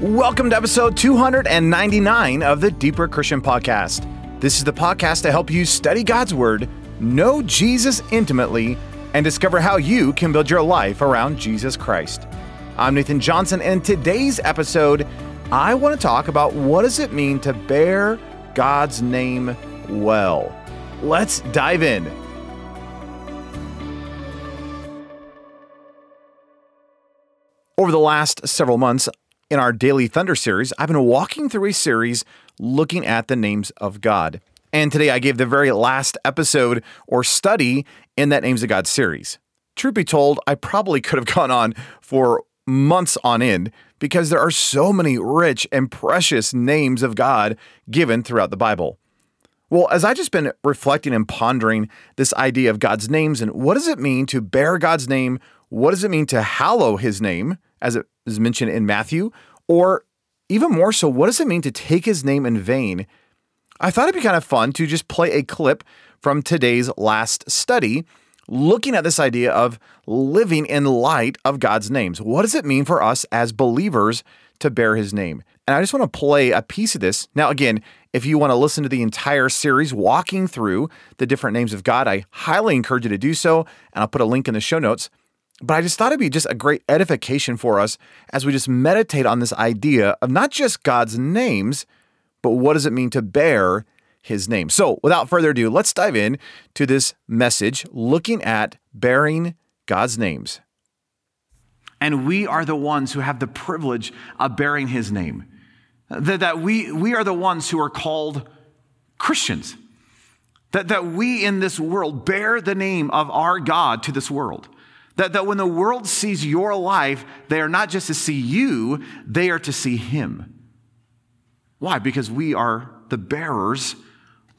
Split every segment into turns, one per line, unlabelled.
Welcome to episode 299 of the Deeper Christian Podcast. This is the podcast to help you study God's Word, know Jesus intimately, and discover how you can build your life around Jesus Christ. I'm Nathan Johnson, and in today's episode, I want to talk about what does it mean to bear God's name well. Let's dive in. Over the last several months, in our Daily Thunder series, I've been walking through a series looking at the names of God. And today I gave the very last episode or study in that Names of God series. Truth be told, I probably could have gone on for months on end because there are so many rich and precious names of God given throughout the Bible. Well, as I've just been reflecting and pondering this idea of God's names and what does it mean to bear God's name? What does it mean to hallow his name? As it is mentioned in Matthew? Or even more so, what does it mean to take his name in vain? I thought it'd be kind of fun to just play a clip from today's last study looking at this idea of living in light of God's names. What does it mean for us as believers to bear his name? And I just want to play a piece of this. Now, again, if you want to listen to the entire series walking through the different names of God, I highly encourage you to do so. And I'll put a link in the show notes. But I just thought it'd be just a great edification for us as we just meditate on this idea of not just God's names, but what does it mean to bear his name? So, without further ado, let's dive in to this message looking at bearing God's names.
And we are the ones who have the privilege of bearing his name. That, that we, we are the ones who are called Christians. That, that we in this world bear the name of our God to this world. That, that when the world sees your life, they are not just to see you, they are to see Him. Why? Because we are the bearers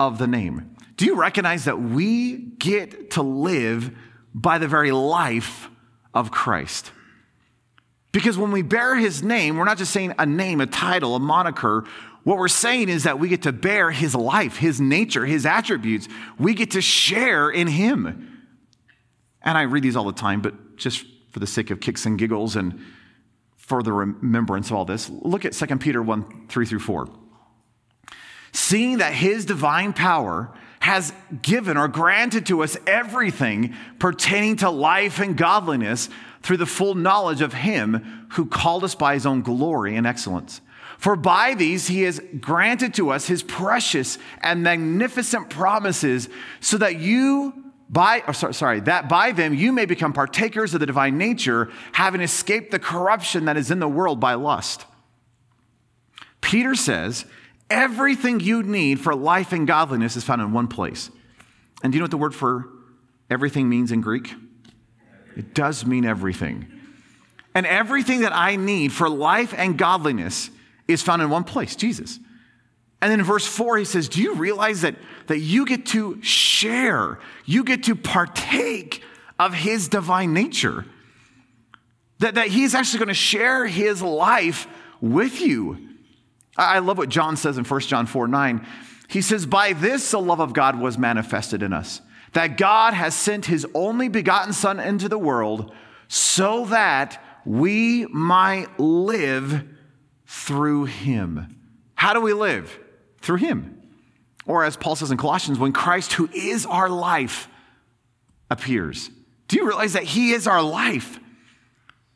of the name. Do you recognize that we get to live by the very life of Christ? Because when we bear his name, we're not just saying a name, a title, a moniker. What we're saying is that we get to bear his life, his nature, his attributes. We get to share in him. And I read these all the time, but just for the sake of kicks and giggles and for the remembrance of all this, look at 2 Peter 1 3 through 4. Seeing that his divine power has given or granted to us everything pertaining to life and godliness through the full knowledge of him who called us by his own glory and excellence. For by these he has granted to us his precious and magnificent promises, so that you by or sorry, sorry, that by them you may become partakers of the divine nature, having escaped the corruption that is in the world by lust. Peter says, everything you need for life and godliness is found in one place. And do you know what the word for everything means in Greek? It does mean everything. And everything that I need for life and godliness is found in one place, Jesus. And then in verse 4, he says, Do you realize that, that you get to share, you get to partake of his divine nature? That, that he's actually going to share his life with you. I love what John says in 1 John 4 9. He says, By this the love of God was manifested in us, that God has sent his only begotten Son into the world so that we might live through him. How do we live? Through him. Or as Paul says in Colossians, when Christ, who is our life, appears. Do you realize that he is our life?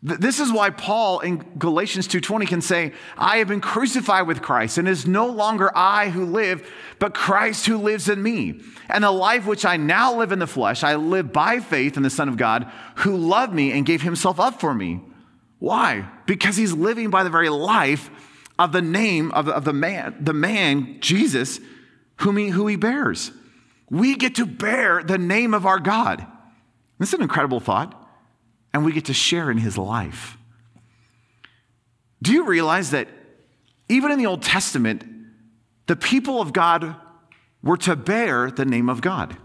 This is why Paul in Galatians 2:20 can say, "I have been crucified with Christ, and it is no longer I who live, but Christ who lives in me. And the life which I now live in the flesh, I live by faith in the Son of God, who loved me and gave himself up for me." Why? Because he's living by the very life of the name of, of the man, the man, Jesus, whom he, who he bears. We get to bear the name of our God. This is an incredible thought. And we get to share in his life. Do you realize that even in the Old Testament, the people of God were to bear the name of God?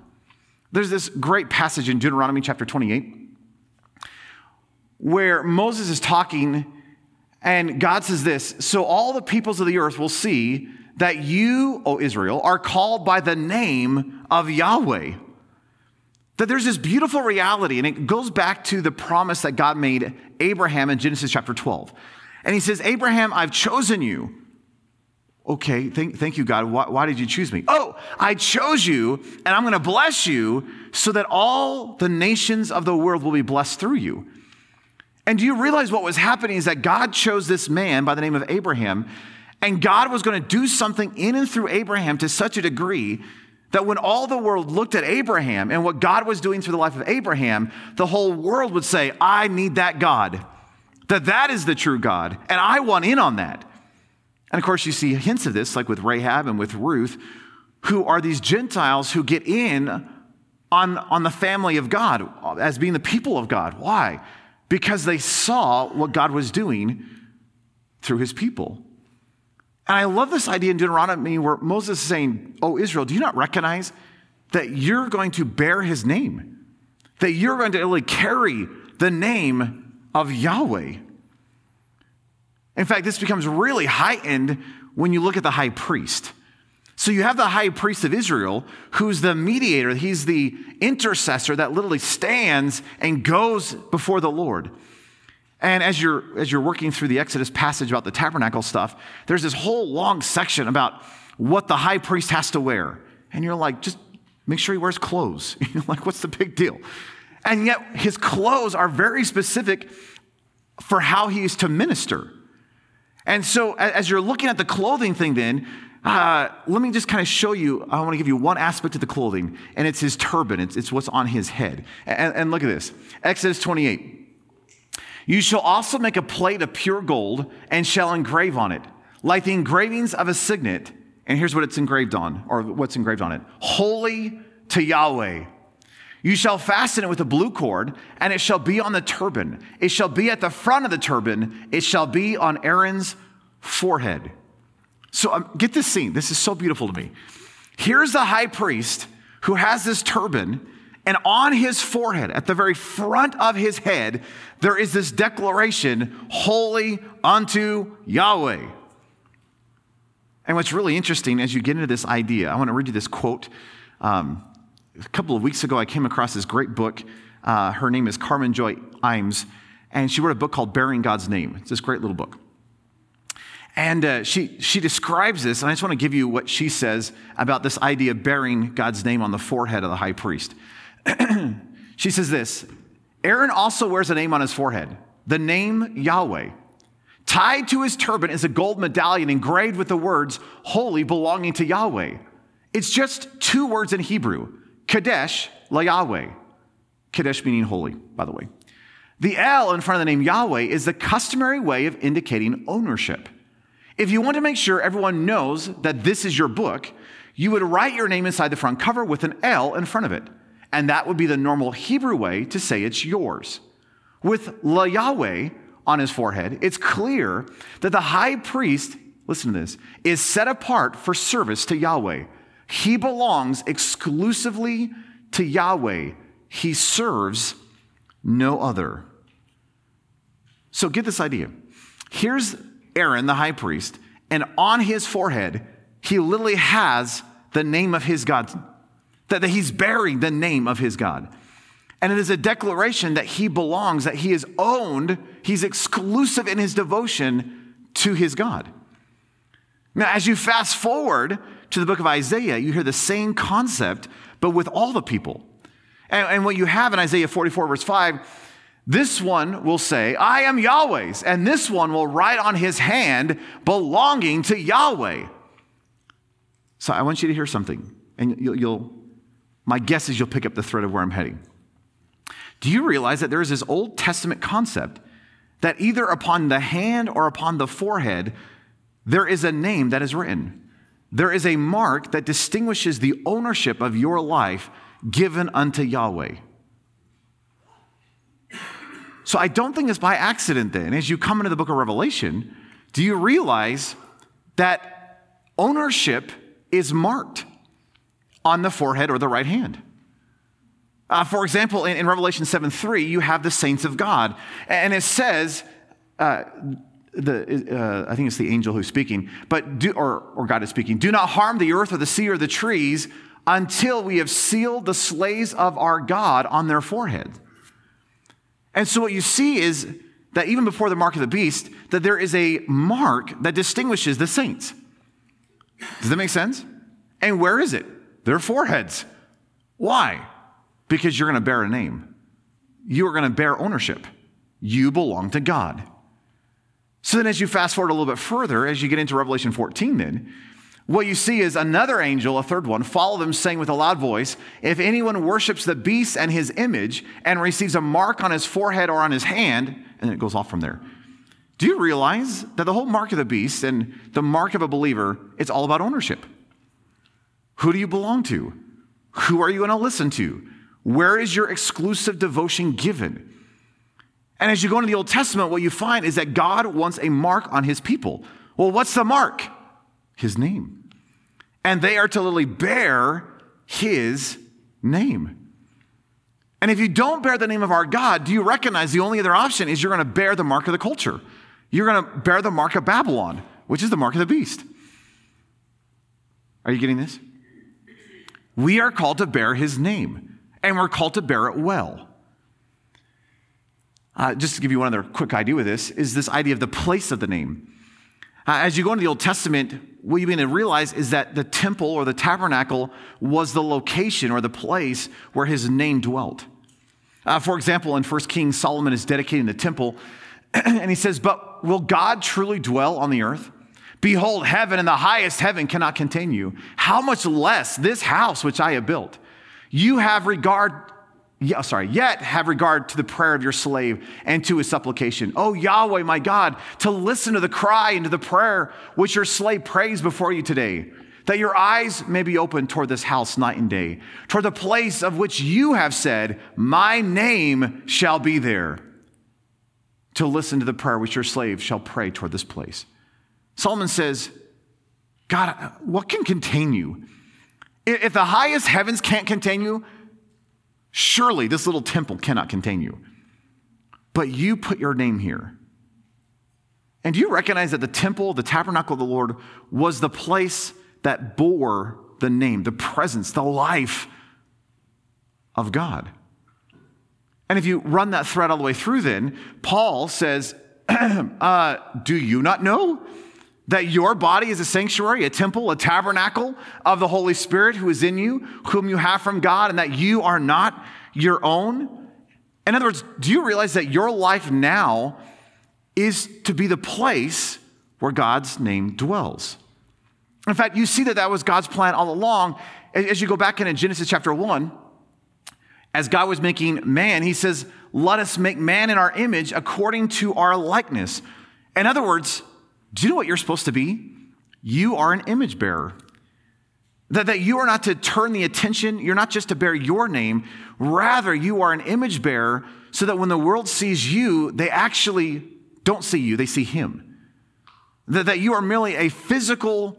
There's this great passage in Deuteronomy chapter 28 where Moses is talking and God says this So all the peoples of the earth will see that you, O Israel, are called by the name of Yahweh. That there's this beautiful reality, and it goes back to the promise that God made Abraham in Genesis chapter 12. And he says, Abraham, I've chosen you. Okay, thank, thank you, God. Why, why did you choose me? Oh, I chose you, and I'm going to bless you so that all the nations of the world will be blessed through you. And do you realize what was happening is that God chose this man by the name of Abraham, and God was going to do something in and through Abraham to such a degree that when all the world looked at Abraham and what God was doing through the life of Abraham, the whole world would say, I need that God. That that is the true God, and I want in on that. And of course, you see hints of this, like with Rahab and with Ruth, who are these Gentiles who get in on, on the family of God as being the people of God. Why? Because they saw what God was doing through his people. And I love this idea in Deuteronomy where Moses is saying, Oh, Israel, do you not recognize that you're going to bear his name? That you're going to really carry the name of Yahweh. In fact, this becomes really heightened when you look at the high priest. So you have the high priest of Israel, who's the mediator, he's the intercessor that literally stands and goes before the Lord. And as you're, as you're working through the Exodus passage about the tabernacle stuff, there's this whole long section about what the high priest has to wear. And you're like, just make sure he wears clothes. You're like, what's the big deal? And yet his clothes are very specific for how he is to minister. And so, as you're looking at the clothing thing, then, uh, let me just kind of show you. I want to give you one aspect of the clothing, and it's his turban, it's, it's what's on his head. And, and look at this Exodus 28. You shall also make a plate of pure gold and shall engrave on it, like the engravings of a signet. And here's what it's engraved on, or what's engraved on it Holy to Yahweh. You shall fasten it with a blue cord, and it shall be on the turban. It shall be at the front of the turban. It shall be on Aaron's forehead. So um, get this scene. This is so beautiful to me. Here's the high priest who has this turban, and on his forehead, at the very front of his head, there is this declaration Holy unto Yahweh. And what's really interesting as you get into this idea, I want to read you this quote. Um, a couple of weeks ago, I came across this great book. Uh, her name is Carmen Joy Imes, and she wrote a book called Bearing God's Name. It's this great little book. And uh, she, she describes this, and I just want to give you what she says about this idea of bearing God's name on the forehead of the high priest. she says this Aaron also wears a name on his forehead, the name Yahweh. Tied to his turban is a gold medallion engraved with the words, holy, belonging to Yahweh. It's just two words in Hebrew Kadesh, La Yahweh. Kadesh meaning holy, by the way. The L in front of the name Yahweh is the customary way of indicating ownership. If you want to make sure everyone knows that this is your book, you would write your name inside the front cover with an L in front of it. And that would be the normal Hebrew way to say it's yours. With La Yahweh on his forehead, it's clear that the high priest, listen to this, is set apart for service to Yahweh. He belongs exclusively to Yahweh. He serves no other. So get this idea. Here's Aaron, the high priest, and on his forehead, he literally has the name of his God, that, he's bearing the name of his God. And it is a declaration that he belongs, that he is owned, he's exclusive in his devotion to his God. Now, as you fast forward to the book of Isaiah, you hear the same concept, but with all the people. And, and what you have in Isaiah 44, verse 5, this one will say, I am Yahweh's, and this one will write on his hand, belonging to Yahweh. So I want you to hear something, and you'll, you'll my guess is you'll pick up the thread of where I'm heading. Do you realize that there is this Old Testament concept that either upon the hand or upon the forehead, there is a name that is written? There is a mark that distinguishes the ownership of your life given unto Yahweh. So I don't think it's by accident then, as you come into the book of Revelation, do you realize that ownership is marked on the forehead or the right hand? Uh, for example, in, in, Revelation 7 3, you have the saints of God. And it says, uh, the, uh, I think it's the angel who's speaking, but do, or, or God is speaking, do not harm the earth or the sea or the trees until we have sealed the slaves of our God on their forehead. And so what you see is that even before the mark of the beast, that there is a mark that distinguishes the saints. Does that make sense? And where is it? Their foreheads. Why? Because you're going to bear a name. You are going to bear ownership. You belong to God. So then, as you fast forward a little bit further, as you get into Revelation 14, then, what you see is another angel, a third one, follow them, saying with a loud voice, If anyone worships the beast and his image and receives a mark on his forehead or on his hand, and it goes off from there. Do you realize that the whole mark of the beast and the mark of a believer, it's all about ownership? Who do you belong to? Who are you going to listen to? Where is your exclusive devotion given? And as you go into the Old Testament, what you find is that God wants a mark on his people. Well, what's the mark? His name. And they are to literally bear his name. And if you don't bear the name of our God, do you recognize the only other option is you're going to bear the mark of the culture? You're going to bear the mark of Babylon, which is the mark of the beast. Are you getting this? We are called to bear his name, and we're called to bear it well. Uh, just to give you one other quick idea with this, is this idea of the place of the name. Uh, as you go into the Old Testament, what you begin to realize is that the temple or the tabernacle was the location or the place where his name dwelt. Uh, for example, in 1 Kings, Solomon is dedicating the temple, and he says, But will God truly dwell on the earth? Behold, heaven and the highest heaven cannot contain you. How much less this house which I have built? You have regard, yeah, uh, sorry, yet have regard to the prayer of your slave and to his supplication. Oh Yahweh, my God, to listen to the cry and to the prayer which your slave prays before you today, that your eyes may be open toward this house night and day, toward the place of which you have said, My name shall be there, to listen to the prayer which your slave shall pray toward this place. Solomon says, God, uh, what can contain you? If the highest heavens can't contain you, surely this little temple cannot contain you. But you put your name here. And do you recognize that the temple, the tabernacle of the Lord, was the place that bore the name, the presence, the life of God? And if you run that thread all the way through, then Paul says, uh, Do you not know that your body is a sanctuary, a temple, a tabernacle of the Holy Spirit who is in you, whom you have from God, and that you are not your own? In other words, do you realize that your life now is to be the place where God's name dwells? In fact, you see that that was God's plan all along. As you go back into Genesis chapter 1, as God was making man, he says, Let us make man in our image according to our likeness. In other words, do you know what you're supposed to be? You are an image bearer. That, that you are not to turn the attention, you're not just to bear your name, rather, you are an image bearer so that when the world sees you, they actually don't see you, they see Him. That, that you are merely a physical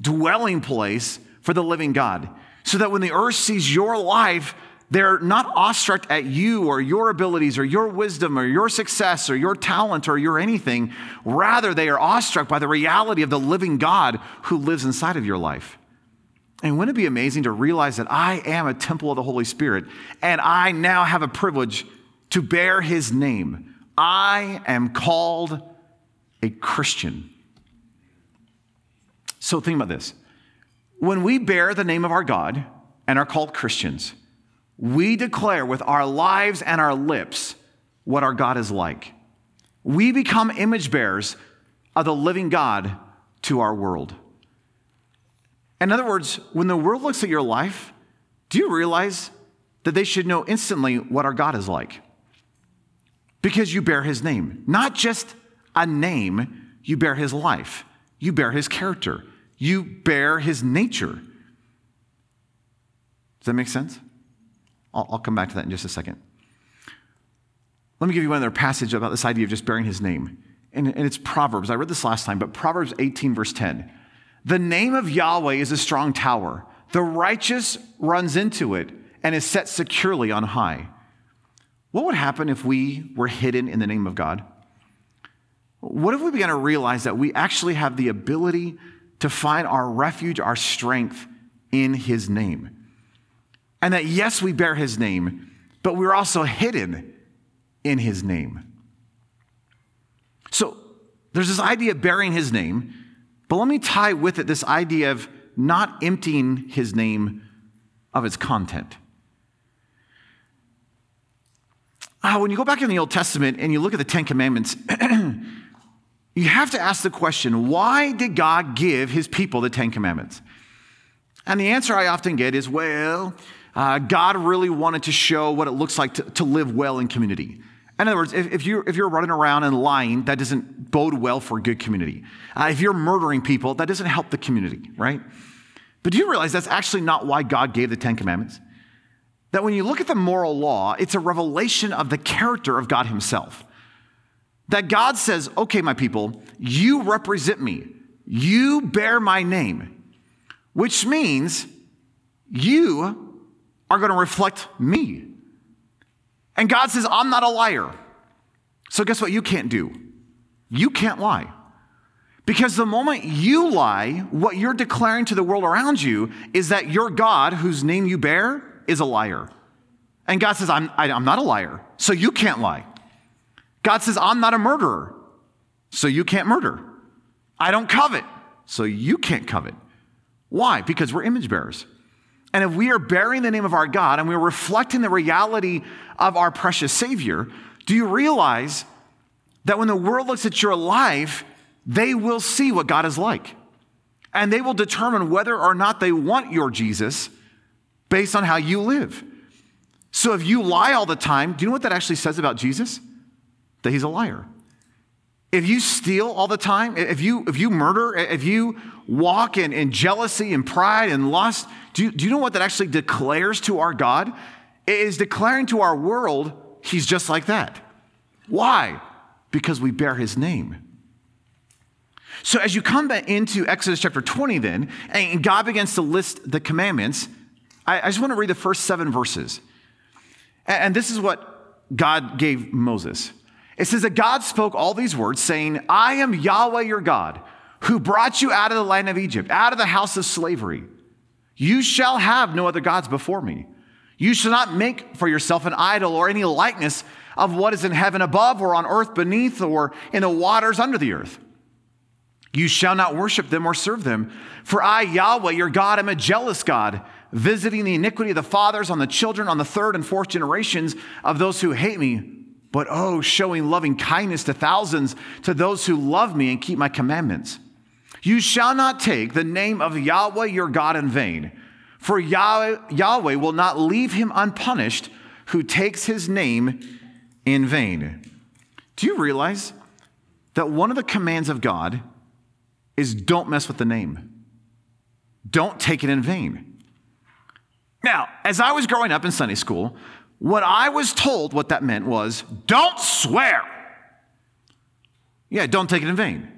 dwelling place for the living God. So that when the earth sees your life, they're not awestruck at you or your abilities or your wisdom or your success or your talent or your anything. Rather, they are awestruck by the reality of the living God who lives inside of your life. And wouldn't it be amazing to realize that I am a temple of the Holy Spirit and I now have a privilege to bear his name? I am called a Christian. So think about this. When we bear the name of our God and are called Christians, we declare with our lives and our lips what our God is like. We become image bearers of the living God to our world. In other words, when the world looks at your life, do you realize that they should know instantly what our God is like? Because you bear his name. Not just a name, you bear his life, you bear his character, you bear his nature. Does that make sense? I'll, I'll come back to that in just a second. Let me give you another passage about this idea of just bearing his name. And, and it's Proverbs. I read this last time, but Proverbs 18, verse 10. The name of Yahweh is a strong tower. The righteous runs into it and is set securely on high. What would happen if we were hidden in the name of God? What if we began to realize that we actually have the ability to find our refuge, our strength in His name? And that, yes, we bear his name, but we're also hidden in his name. So there's this idea of bearing his name, but let me tie with it this idea of not emptying his name of its content. Uh, when you go back in the Old Testament and you look at the Ten Commandments, you have to ask the question why did God give his people the Ten Commandments? And the answer I often get is well, uh, God really wanted to show what it looks like to, to live well in community. In other words, if, if, you're, if you're running around and lying, that doesn't bode well for a good community. Uh, if you're murdering people, that doesn't help the community, right? But do you realize that's actually not why God gave the Ten Commandments? That when you look at the moral law, it's a revelation of the character of God Himself. That God says, okay, my people, you represent me, you bear my name, which means you are going to reflect me. And God says, I'm not a liar. So, guess what you can't do? You can't lie. Because the moment you lie, what you're declaring to the world around you is that your God, whose name you bear, is a liar. And God says, I'm, I, am i am not a liar, so you can't lie. God says, I'm not a murderer, so you can't murder. I don't covet, so you can't covet. Why? Because we're image bearers. And if we are bearing the name of our God and we're reflecting the reality of our precious Savior, do you realize that when the world looks at your life, they will see what God is like? And they will determine whether or not they want your Jesus based on how you live. So if you lie all the time, do you know what that actually says about Jesus? That he's a liar. If you steal all the time, if you, if you murder, if you walk in, in jealousy and pride and lust, do you, do you know what that actually declares to our God? It is declaring to our world, He's just like that. Why? Because we bear His name. So as you come back into Exodus chapter 20, then, and God begins to list the commandments, I, I just want to read the first seven verses. And, and this is what God gave Moses. It says that God spoke all these words, saying, I am Yahweh your God, who brought you out of the land of Egypt, out of the house of slavery. You shall have no other gods before me. You shall not make for yourself an idol or any likeness of what is in heaven above or on earth beneath or in the waters under the earth. You shall not worship them or serve them. For I, Yahweh, your God, am a jealous God, visiting the iniquity of the fathers on the children on the third and fourth generations of those who hate me. But oh, showing loving kindness to thousands to those who love me and keep my commandments. You shall not take the name of Yahweh your God in vain, for Yahweh, will not leave him unpunished who takes his name in vain. Do you realize that one of the commands of God is don't mess with the name? Don't take it in vain. Now, as I was growing up in Sunday school, what I was told what that meant was don't swear. Yeah, don't take it in vain.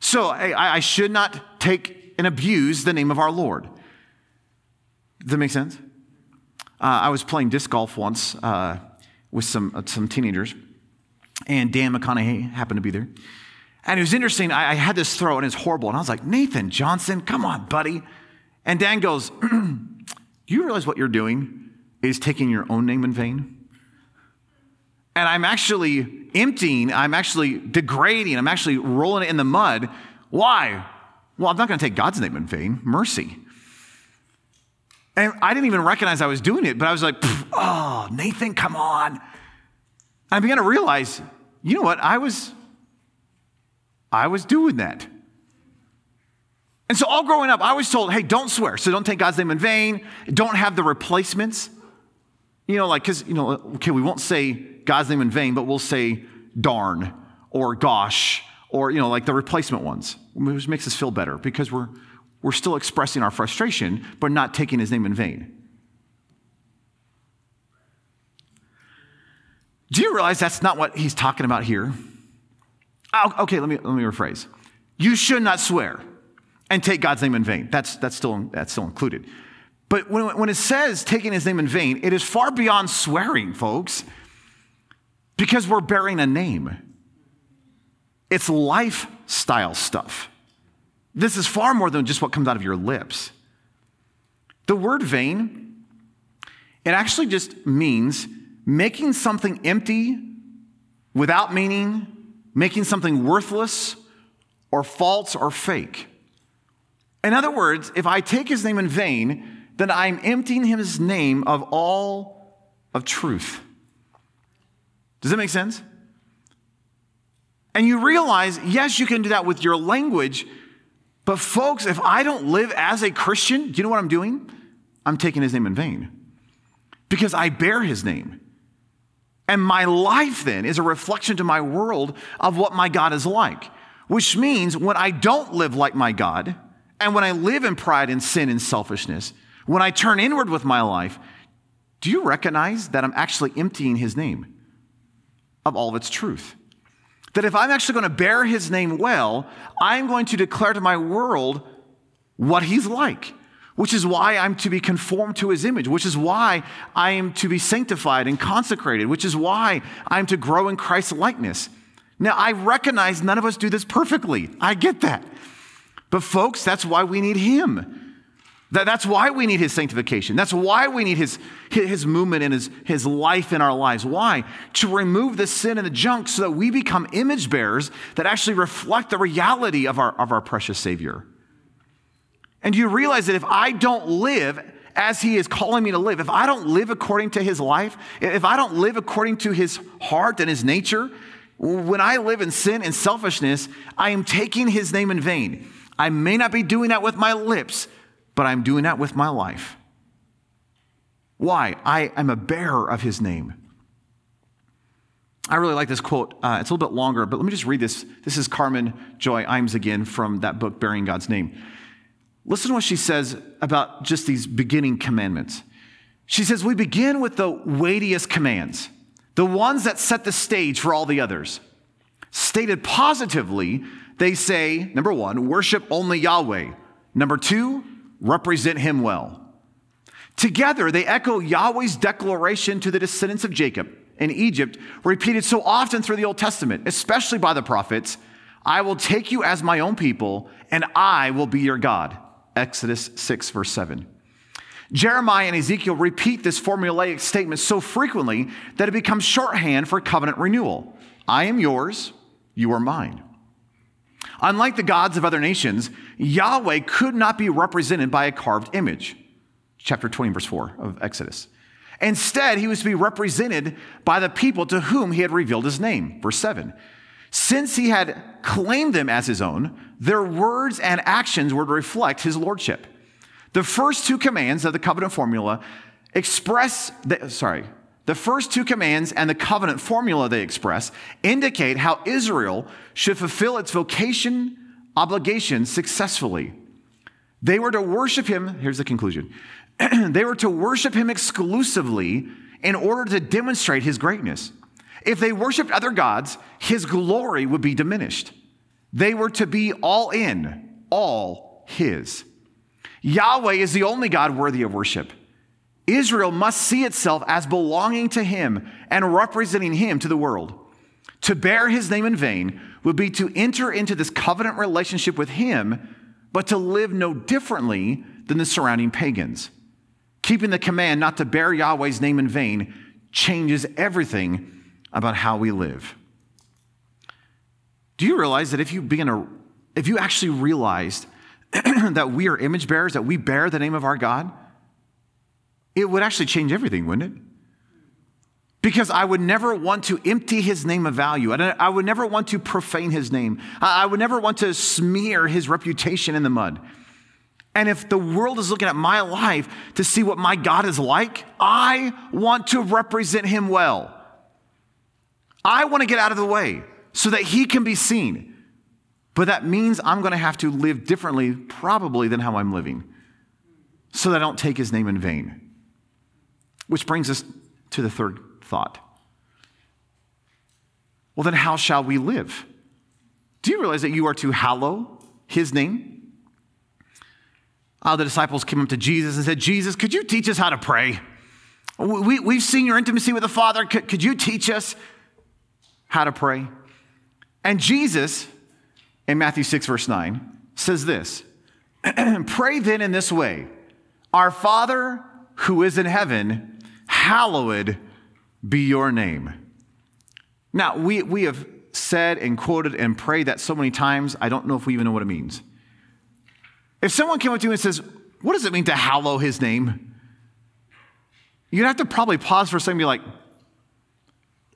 So I, I should not take and abuse the name of our Lord. Does that make sense? Uh, I was playing disc golf once uh, with some, uh, some teenagers, and Dan McConaughey happened to be there. And it was interesting. I, I had this throw, and it's horrible. And I was like, Nathan Johnson, come on, buddy. And Dan goes, Do you realize what you're doing is taking your own name in vain? and I'm actually emptying, I'm actually degrading, I'm actually rolling it in the mud. Why? Well, I'm not going to take God's name in vain. Mercy. And I didn't even recognize I was doing it, but I was like, oh, Nathan, come on. I began to realize, you know what? I was, I was doing that. And so all growing up, I was told, hey, don't swear. So don't take God's name in vain. Don't have the replacements. You know, like, because, you know, okay, we won't say God's name in vain, but we'll say darn or gosh or, you know, like the replacement ones, which makes us feel better because we're, we're still expressing our frustration, but not taking his name in vain. Do you realize that's not what he's talking about here? Oh, okay, let me, let me rephrase. You should not swear and take God's name in vain. That's, that's, still, that's still included. But when, when it says taking his name in vain, it is far beyond swearing, folks, because we're bearing a name. It's lifestyle stuff. This is far more than just what comes out of your lips. The word vain, it actually just means making something empty, without meaning, making something worthless or false or fake. In other words, if I take his name in vain, then I'm emptying his name of all of truth. Does that make sense? And you realize, yes, you can do that with your language, but folks, if I don't live as a Christian, do you know what I'm doing? I'm taking his name in vain because I bear his name. And my life then is a reflection to my world of what my God is like, which means when I don't live like my God, and when I live in pride and sin and selfishness, when I turn inward with my life, do you recognize that I'm actually emptying his name of all of its truth? That if I'm actually going to bear his name well, I'm going to declare to my world what he's like, which is why I'm to be conformed to his image, which is why I am to be sanctified and consecrated, which is why I'm to grow in Christ's likeness. Now, I recognize none of us do this perfectly. I get that. But, folks, that's why we need him. That, that's why we need his sanctification. That's why we need his, his movement and his, his life in our lives. Why? To remove the sin and the junk so that we become image bearers that actually reflect the reality of our, of our precious Savior. And you realize that if I don't live as he is calling me to live, if I don't live according to his life, if I don't live according to his heart and his nature, when I live in sin and selfishness, I am taking his name in vain. I may not be doing that with my lips, but I'm doing that with my life. Why? I am a bearer of his name. I really like this quote. Uh, it's a little bit longer, but let me just read this. This is Carmen Joy Imes again from that book, Bearing God's Name. Listen to what she says about just these beginning commandments. She says, We begin with the weightiest commands, the ones that set the stage for all the others. Stated positively, they say, number one, worship only Yahweh. Number two, represent him well. Together, they echo Yahweh's declaration to the descendants of Jacob in Egypt, repeated so often through the Old Testament, especially by the prophets I will take you as my own people, and I will be your God. Exodus 6, verse 7. Jeremiah and Ezekiel repeat this formulaic statement so frequently that it becomes shorthand for covenant renewal I am yours, you are mine. Unlike the gods of other nations, Yahweh could not be represented by a carved image. Chapter 20, verse 4 of Exodus. Instead, he was to be represented by the people to whom he had revealed his name. Verse 7. Since he had claimed them as his own, their words and actions were to reflect his lordship. The first two commands of the covenant formula express, the, sorry, the first two commands and the covenant formula they express indicate how Israel should fulfill its vocation obligation successfully. They were to worship him, here's the conclusion. they were to worship him exclusively in order to demonstrate his greatness. If they worshiped other gods, his glory would be diminished. They were to be all in, all his. Yahweh is the only God worthy of worship. Israel must see itself as belonging to him and representing him to the world. To bear his name in vain would be to enter into this covenant relationship with him, but to live no differently than the surrounding pagans. Keeping the command not to bear Yahweh's name in vain changes everything about how we live. Do you realize that if you begin to, if you actually realized that we are image bearers, that we bear the name of our God, it would actually change everything, wouldn't it? Because I would never want to empty his name of value. I would never want to profane his name. I would never want to smear his reputation in the mud. And if the world is looking at my life to see what my God is like, I want to represent him well. I want to get out of the way so that he can be seen. But that means I'm going to have to live differently, probably, than how I'm living, so that I don't take his name in vain. Which brings us to the third thought. Well, then, how shall we live? Do you realize that you are to hallow his name? Uh, the disciples came up to Jesus and said, Jesus, could you teach us how to pray? We, we've seen your intimacy with the Father. Could, could you teach us how to pray? And Jesus, in Matthew 6, verse 9, says this Pray then in this way Our Father who is in heaven, hallowed be your name. Now, we, we have said and quoted and prayed that so many times, I don't know if we even know what it means. If someone came up to you and says, What does it mean to hallow his name? You'd have to probably pause for a second and be like,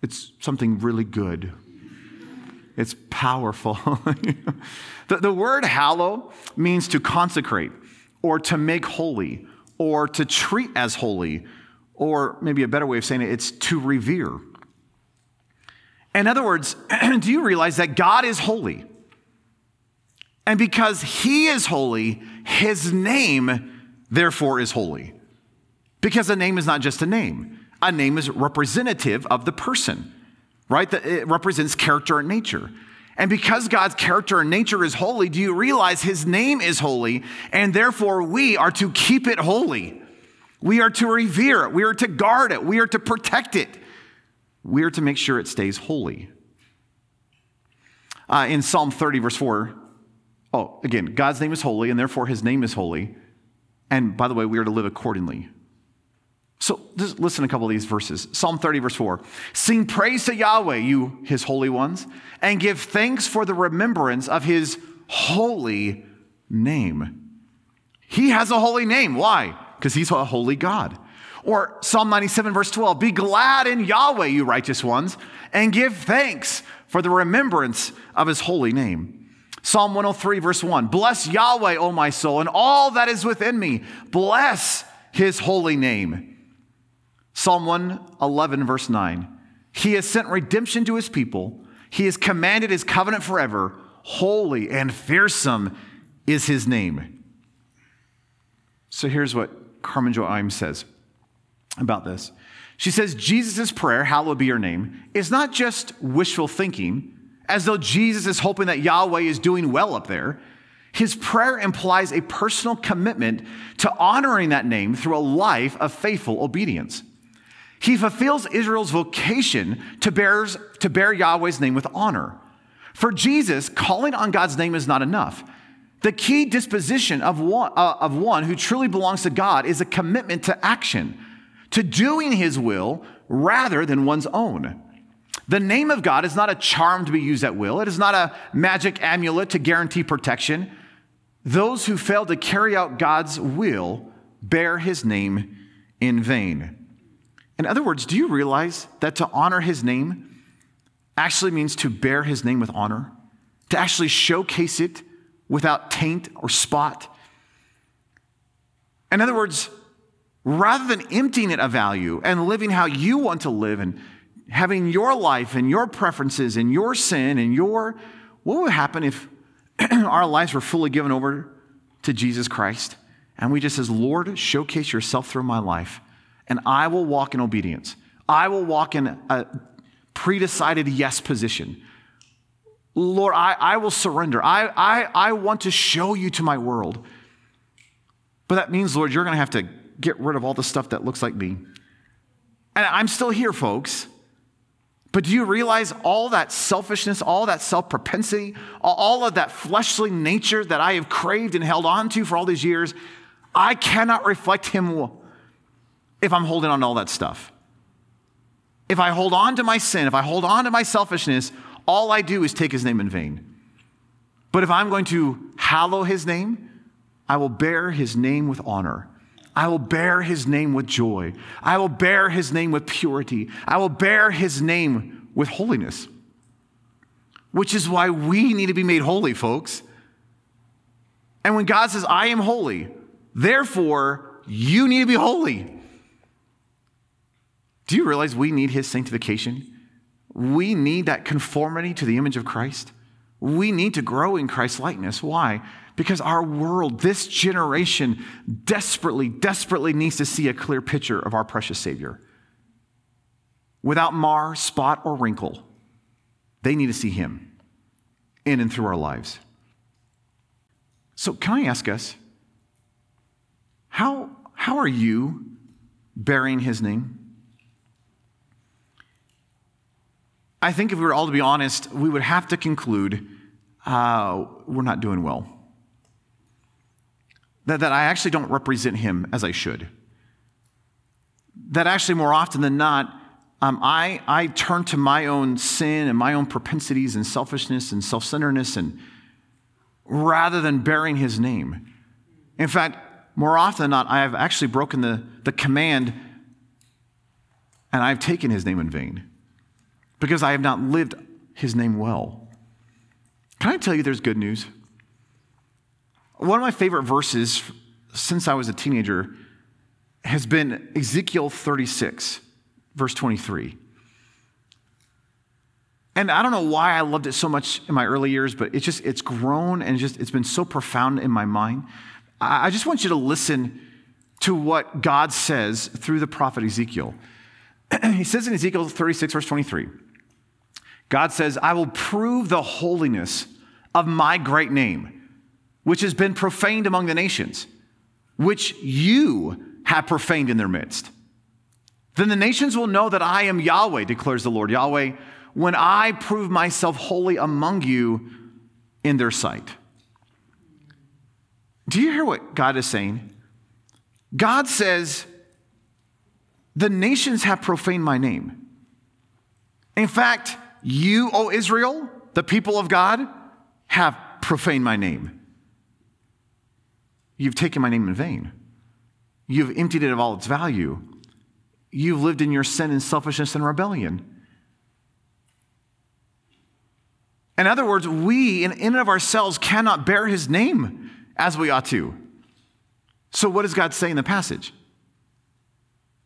It's something really good. It's powerful. the, the word hallow means to consecrate or to make holy or to treat as holy, or maybe a better way of saying it, it's to revere. In other words, do you realize that God is holy? And because he is holy, his name, therefore, is holy. Because a name is not just a name, a name is representative of the person, right? It represents character and nature. And because God's character and nature is holy, do you realize his name is holy? And therefore, we are to keep it holy. We are to revere it. We are to guard it. We are to protect it. We are to make sure it stays holy. Uh, in Psalm 30, verse 4, oh, again, God's name is holy, and therefore his name is holy. And by the way, we are to live accordingly. So just listen to a couple of these verses. Psalm 30, verse 4. Sing praise to Yahweh, you his holy ones, and give thanks for the remembrance of his holy name. He has a holy name. Why? Because he's a holy God. Or Psalm 97, verse 12 Be glad in Yahweh, you righteous ones, and give thanks for the remembrance of his holy name. Psalm 103, verse 1 Bless Yahweh, O my soul, and all that is within me. Bless his holy name. Psalm 111, verse 9 He has sent redemption to his people, he has commanded his covenant forever. Holy and fearsome is his name. So here's what Carmen Joy Imes says about this. She says, Jesus' prayer, hallowed be your name, is not just wishful thinking, as though Jesus is hoping that Yahweh is doing well up there. His prayer implies a personal commitment to honoring that name through a life of faithful obedience. He fulfills Israel's vocation to, bears, to bear Yahweh's name with honor. For Jesus, calling on God's name is not enough. The key disposition of one, uh, of one who truly belongs to God is a commitment to action to doing his will rather than one's own. The name of God is not a charm to be used at will, it is not a magic amulet to guarantee protection. Those who fail to carry out God's will bear his name in vain. In other words, do you realize that to honor his name actually means to bear his name with honor, to actually showcase it without taint or spot? In other words, rather than emptying it of value and living how you want to live and having your life and your preferences and your sin and your what would happen if our lives were fully given over to Jesus Christ and we just says lord showcase yourself through my life and i will walk in obedience i will walk in a predecided yes position lord i, I will surrender I, I, I want to show you to my world but that means lord you're going to have to get rid of all the stuff that looks like me. And I'm still here, folks. But do you realize all that selfishness, all that self propensity, all of that fleshly nature that I have craved and held on to for all these years? I cannot reflect Him if I'm holding on to all that stuff. If I hold on to my sin, if I hold on to my selfishness, all I do is take His name in vain. But if I'm going to hallow His name, I will bear His name with honor. I will bear his name with joy. I will bear his name with purity. I will bear his name with holiness. Which is why we need to be made holy, folks. And when God says, I am holy, therefore you need to be holy. Do you realize we need his sanctification? We need that conformity to the image of Christ. We need to grow in Christ's likeness. Why? Because our world, this generation, desperately, desperately needs to see a clear picture of our precious Savior. Without mar, spot, or wrinkle, they need to see Him in and through our lives. So, can I ask us, how, how are you bearing His name? I think if we were all to be honest, we would have to conclude uh, we're not doing well that, that I actually don't represent him as I should. That actually, more often than not, um, I, I turn to my own sin and my own propensities and selfishness and self centeredness and rather than bearing his name. In fact, more often than not, I have actually broken the, the command and I've taken his name in vain because I have not lived his name well. Can I tell you there's good news? One of my favorite verses since I was a teenager has been Ezekiel 36, verse 23. And I don't know why I loved it so much in my early years, but it's just, it's grown and just, it's been so profound in my mind. I just want you to listen to what God says through the prophet Ezekiel. he says in Ezekiel 36, verse 23, God says, I will prove the holiness of my great name, which has been profaned among the nations, which you have profaned in their midst. Then the nations will know that I am Yahweh, declares the Lord Yahweh, when I prove myself holy among you in their sight. Do you hear what God is saying? God says, The nations have profaned my name. In fact, you, O Israel, the people of God, have profaned my name. You've taken my name in vain. You've emptied it of all its value. You've lived in your sin and selfishness and rebellion. In other words, we, in, and of ourselves, cannot bear his name as we ought to. So, what does God say in the passage?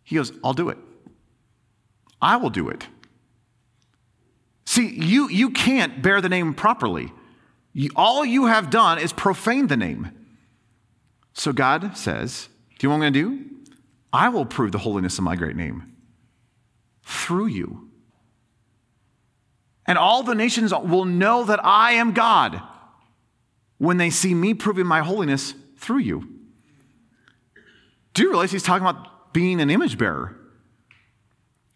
He goes, I'll do it. I will do it. See, you, you can't bear the name properly. You, all you have done is profane the name. So God says, Do you know what I'm going to do? I will prove the holiness of my great name through you. And all the nations will know that I am God when they see me proving my holiness through you. Do you realize he's talking about being an image bearer?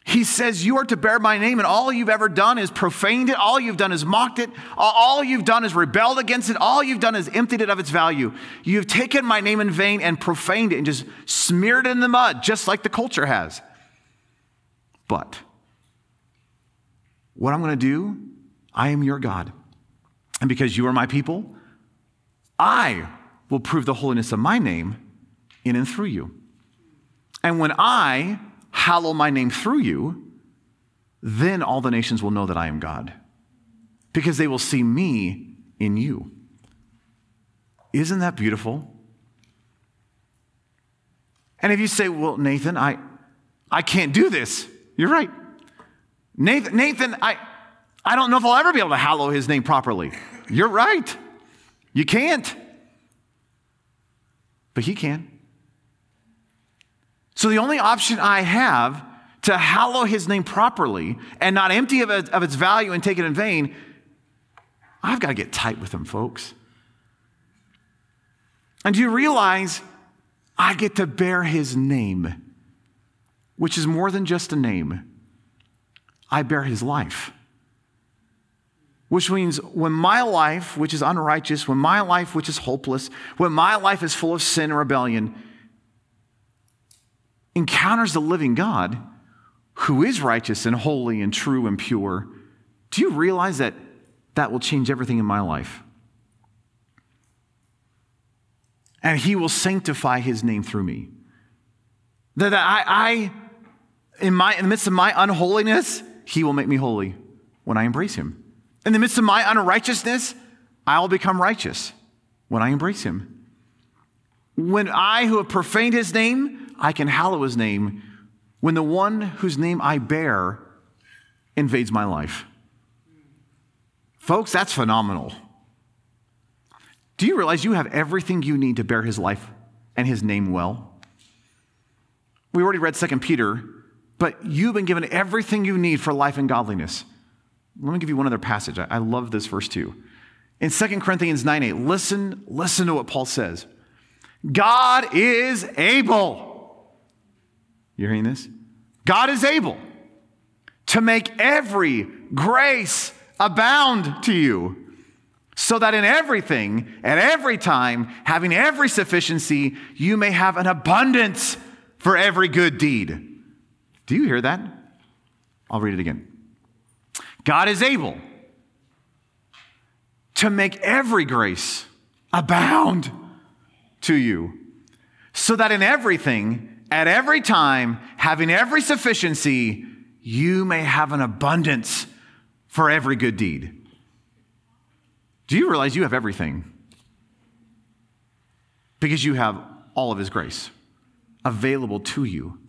He says, You are to bear my name, and all you've ever done is profaned it. All you've done is mocked it. All you've done is rebelled against it. All you've done is emptied it of its value. You've taken my name in vain and profaned it and just smeared it in the mud, just like the culture has. But what I'm going to do, I am your God. And because you are my people, I will prove the holiness of my name in and through you. And when I hallow my name through you, then all the nations will know that I am God, because they will see me in you. Isn't that beautiful? And if you say, well, Nathan, I, I can't do this, you're right. Nathan, Nathan I, I don't know if I'll ever be able to hallow his name properly. You're right. You can't. But he can. So the only option I have to hallow his name properly and not empty of, of its value and take it in vain, I've got to get tight with him, folks. And do you realize I get to bear his name, which is more than just a name? I bear his life. Which means when my life, which is unrighteous, when my life, which is hopeless, when my life is full of sin and rebellion, encounters the living God who is righteous and holy and true and pure, do you realize that that will change everything in my life? And he will sanctify his name through me. That I, I in, my, in the midst of my unholiness, he will make me holy when I embrace him. In the midst of my unrighteousness, I will become righteous when I embrace him. When I, who have profaned his name, I can hallow his name when the one whose name I bear invades my life. Folks, that's phenomenal. Do you realize you have everything you need to bear his life and his name well? We already read 2 Peter, but you've been given everything you need for life and godliness. Let me give you one other passage. I love this verse too. In 2 Corinthians 9 8, listen, listen to what Paul says. God is able you hearing this? God is able to make every grace abound to you, so that in everything, at every time, having every sufficiency, you may have an abundance for every good deed. Do you hear that? I'll read it again. God is able to make every grace abound to you, so that in everything, at every time, having every sufficiency, you may have an abundance for every good deed. Do you realize you have everything? Because you have all of His grace available to you.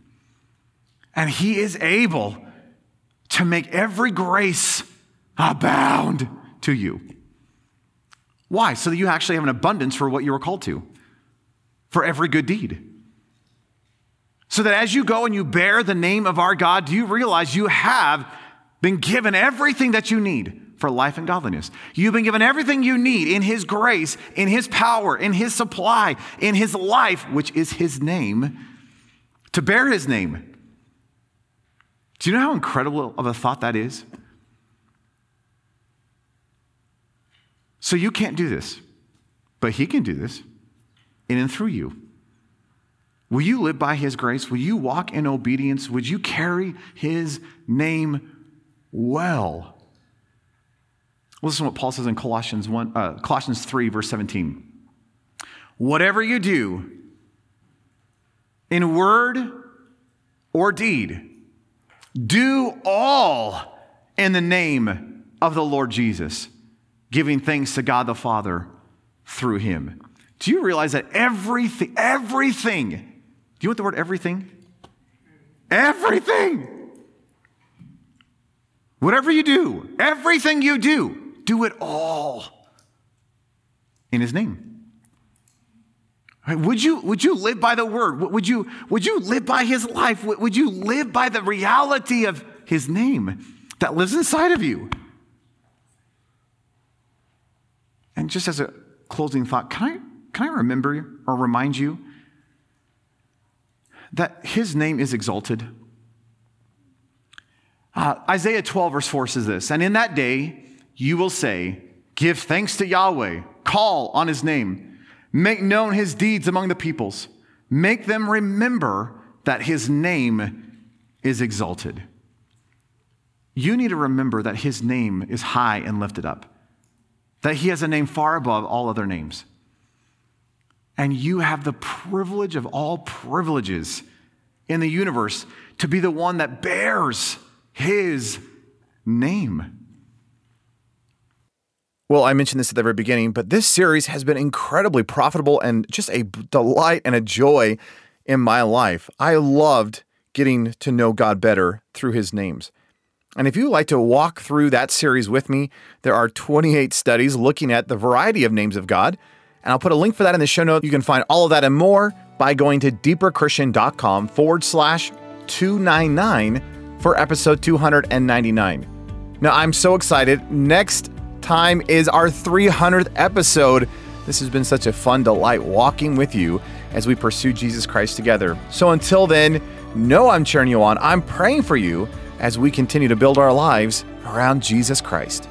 And He is able to make every grace abound to you. Why? So that you actually have an abundance for what you were called to, for every good deed. So that as you go and you bear the name of our God, do you realize you have been given everything that you need for life and godliness? You've been given everything you need in His grace, in His power, in His supply, in His life, which is His name, to bear His name. Do you know how incredible of a thought that is? So you can't do this, but He can do this in and through you. Will you live by His grace? Will you walk in obedience? Would you carry His name well? Listen to what Paul says in Colossians, 1, uh, Colossians 3, verse 17. Whatever you do, in word or deed, do all in the name of the Lord Jesus, giving thanks to God the Father through him. Do you realize that everything, everything, you know what the word everything? Everything. Whatever you do, everything you do, do it all in his name. Would you, would you live by the word? Would you, would you live by his life? Would you live by the reality of his name that lives inside of you? And just as a closing thought, can I, can I remember or remind you that his name is exalted? Uh, Isaiah 12, verse 4 says this And in that day you will say, Give thanks to Yahweh, call on his name. Make known his deeds among the peoples. Make them remember that his name is exalted. You need to remember that his name is high and lifted up, that he has a name far above all other names. And you have the privilege of all privileges in the universe to be the one that bears his name.
Well, I mentioned this at the very beginning, but this series has been incredibly profitable and just a delight and a joy in my life. I loved getting to know God better through his names. And if you would like to walk through that series with me, there are 28 studies looking at the variety of names of God. And I'll put a link for that in the show notes. You can find all of that and more by going to deeperchristian.com forward slash 299 for episode 299. Now, I'm so excited. Next time is our 300th episode. This has been such a fun delight walking with you as we pursue Jesus Christ together. So until then, know I'm cheering you on. I'm praying for you as we continue to build our lives around Jesus Christ.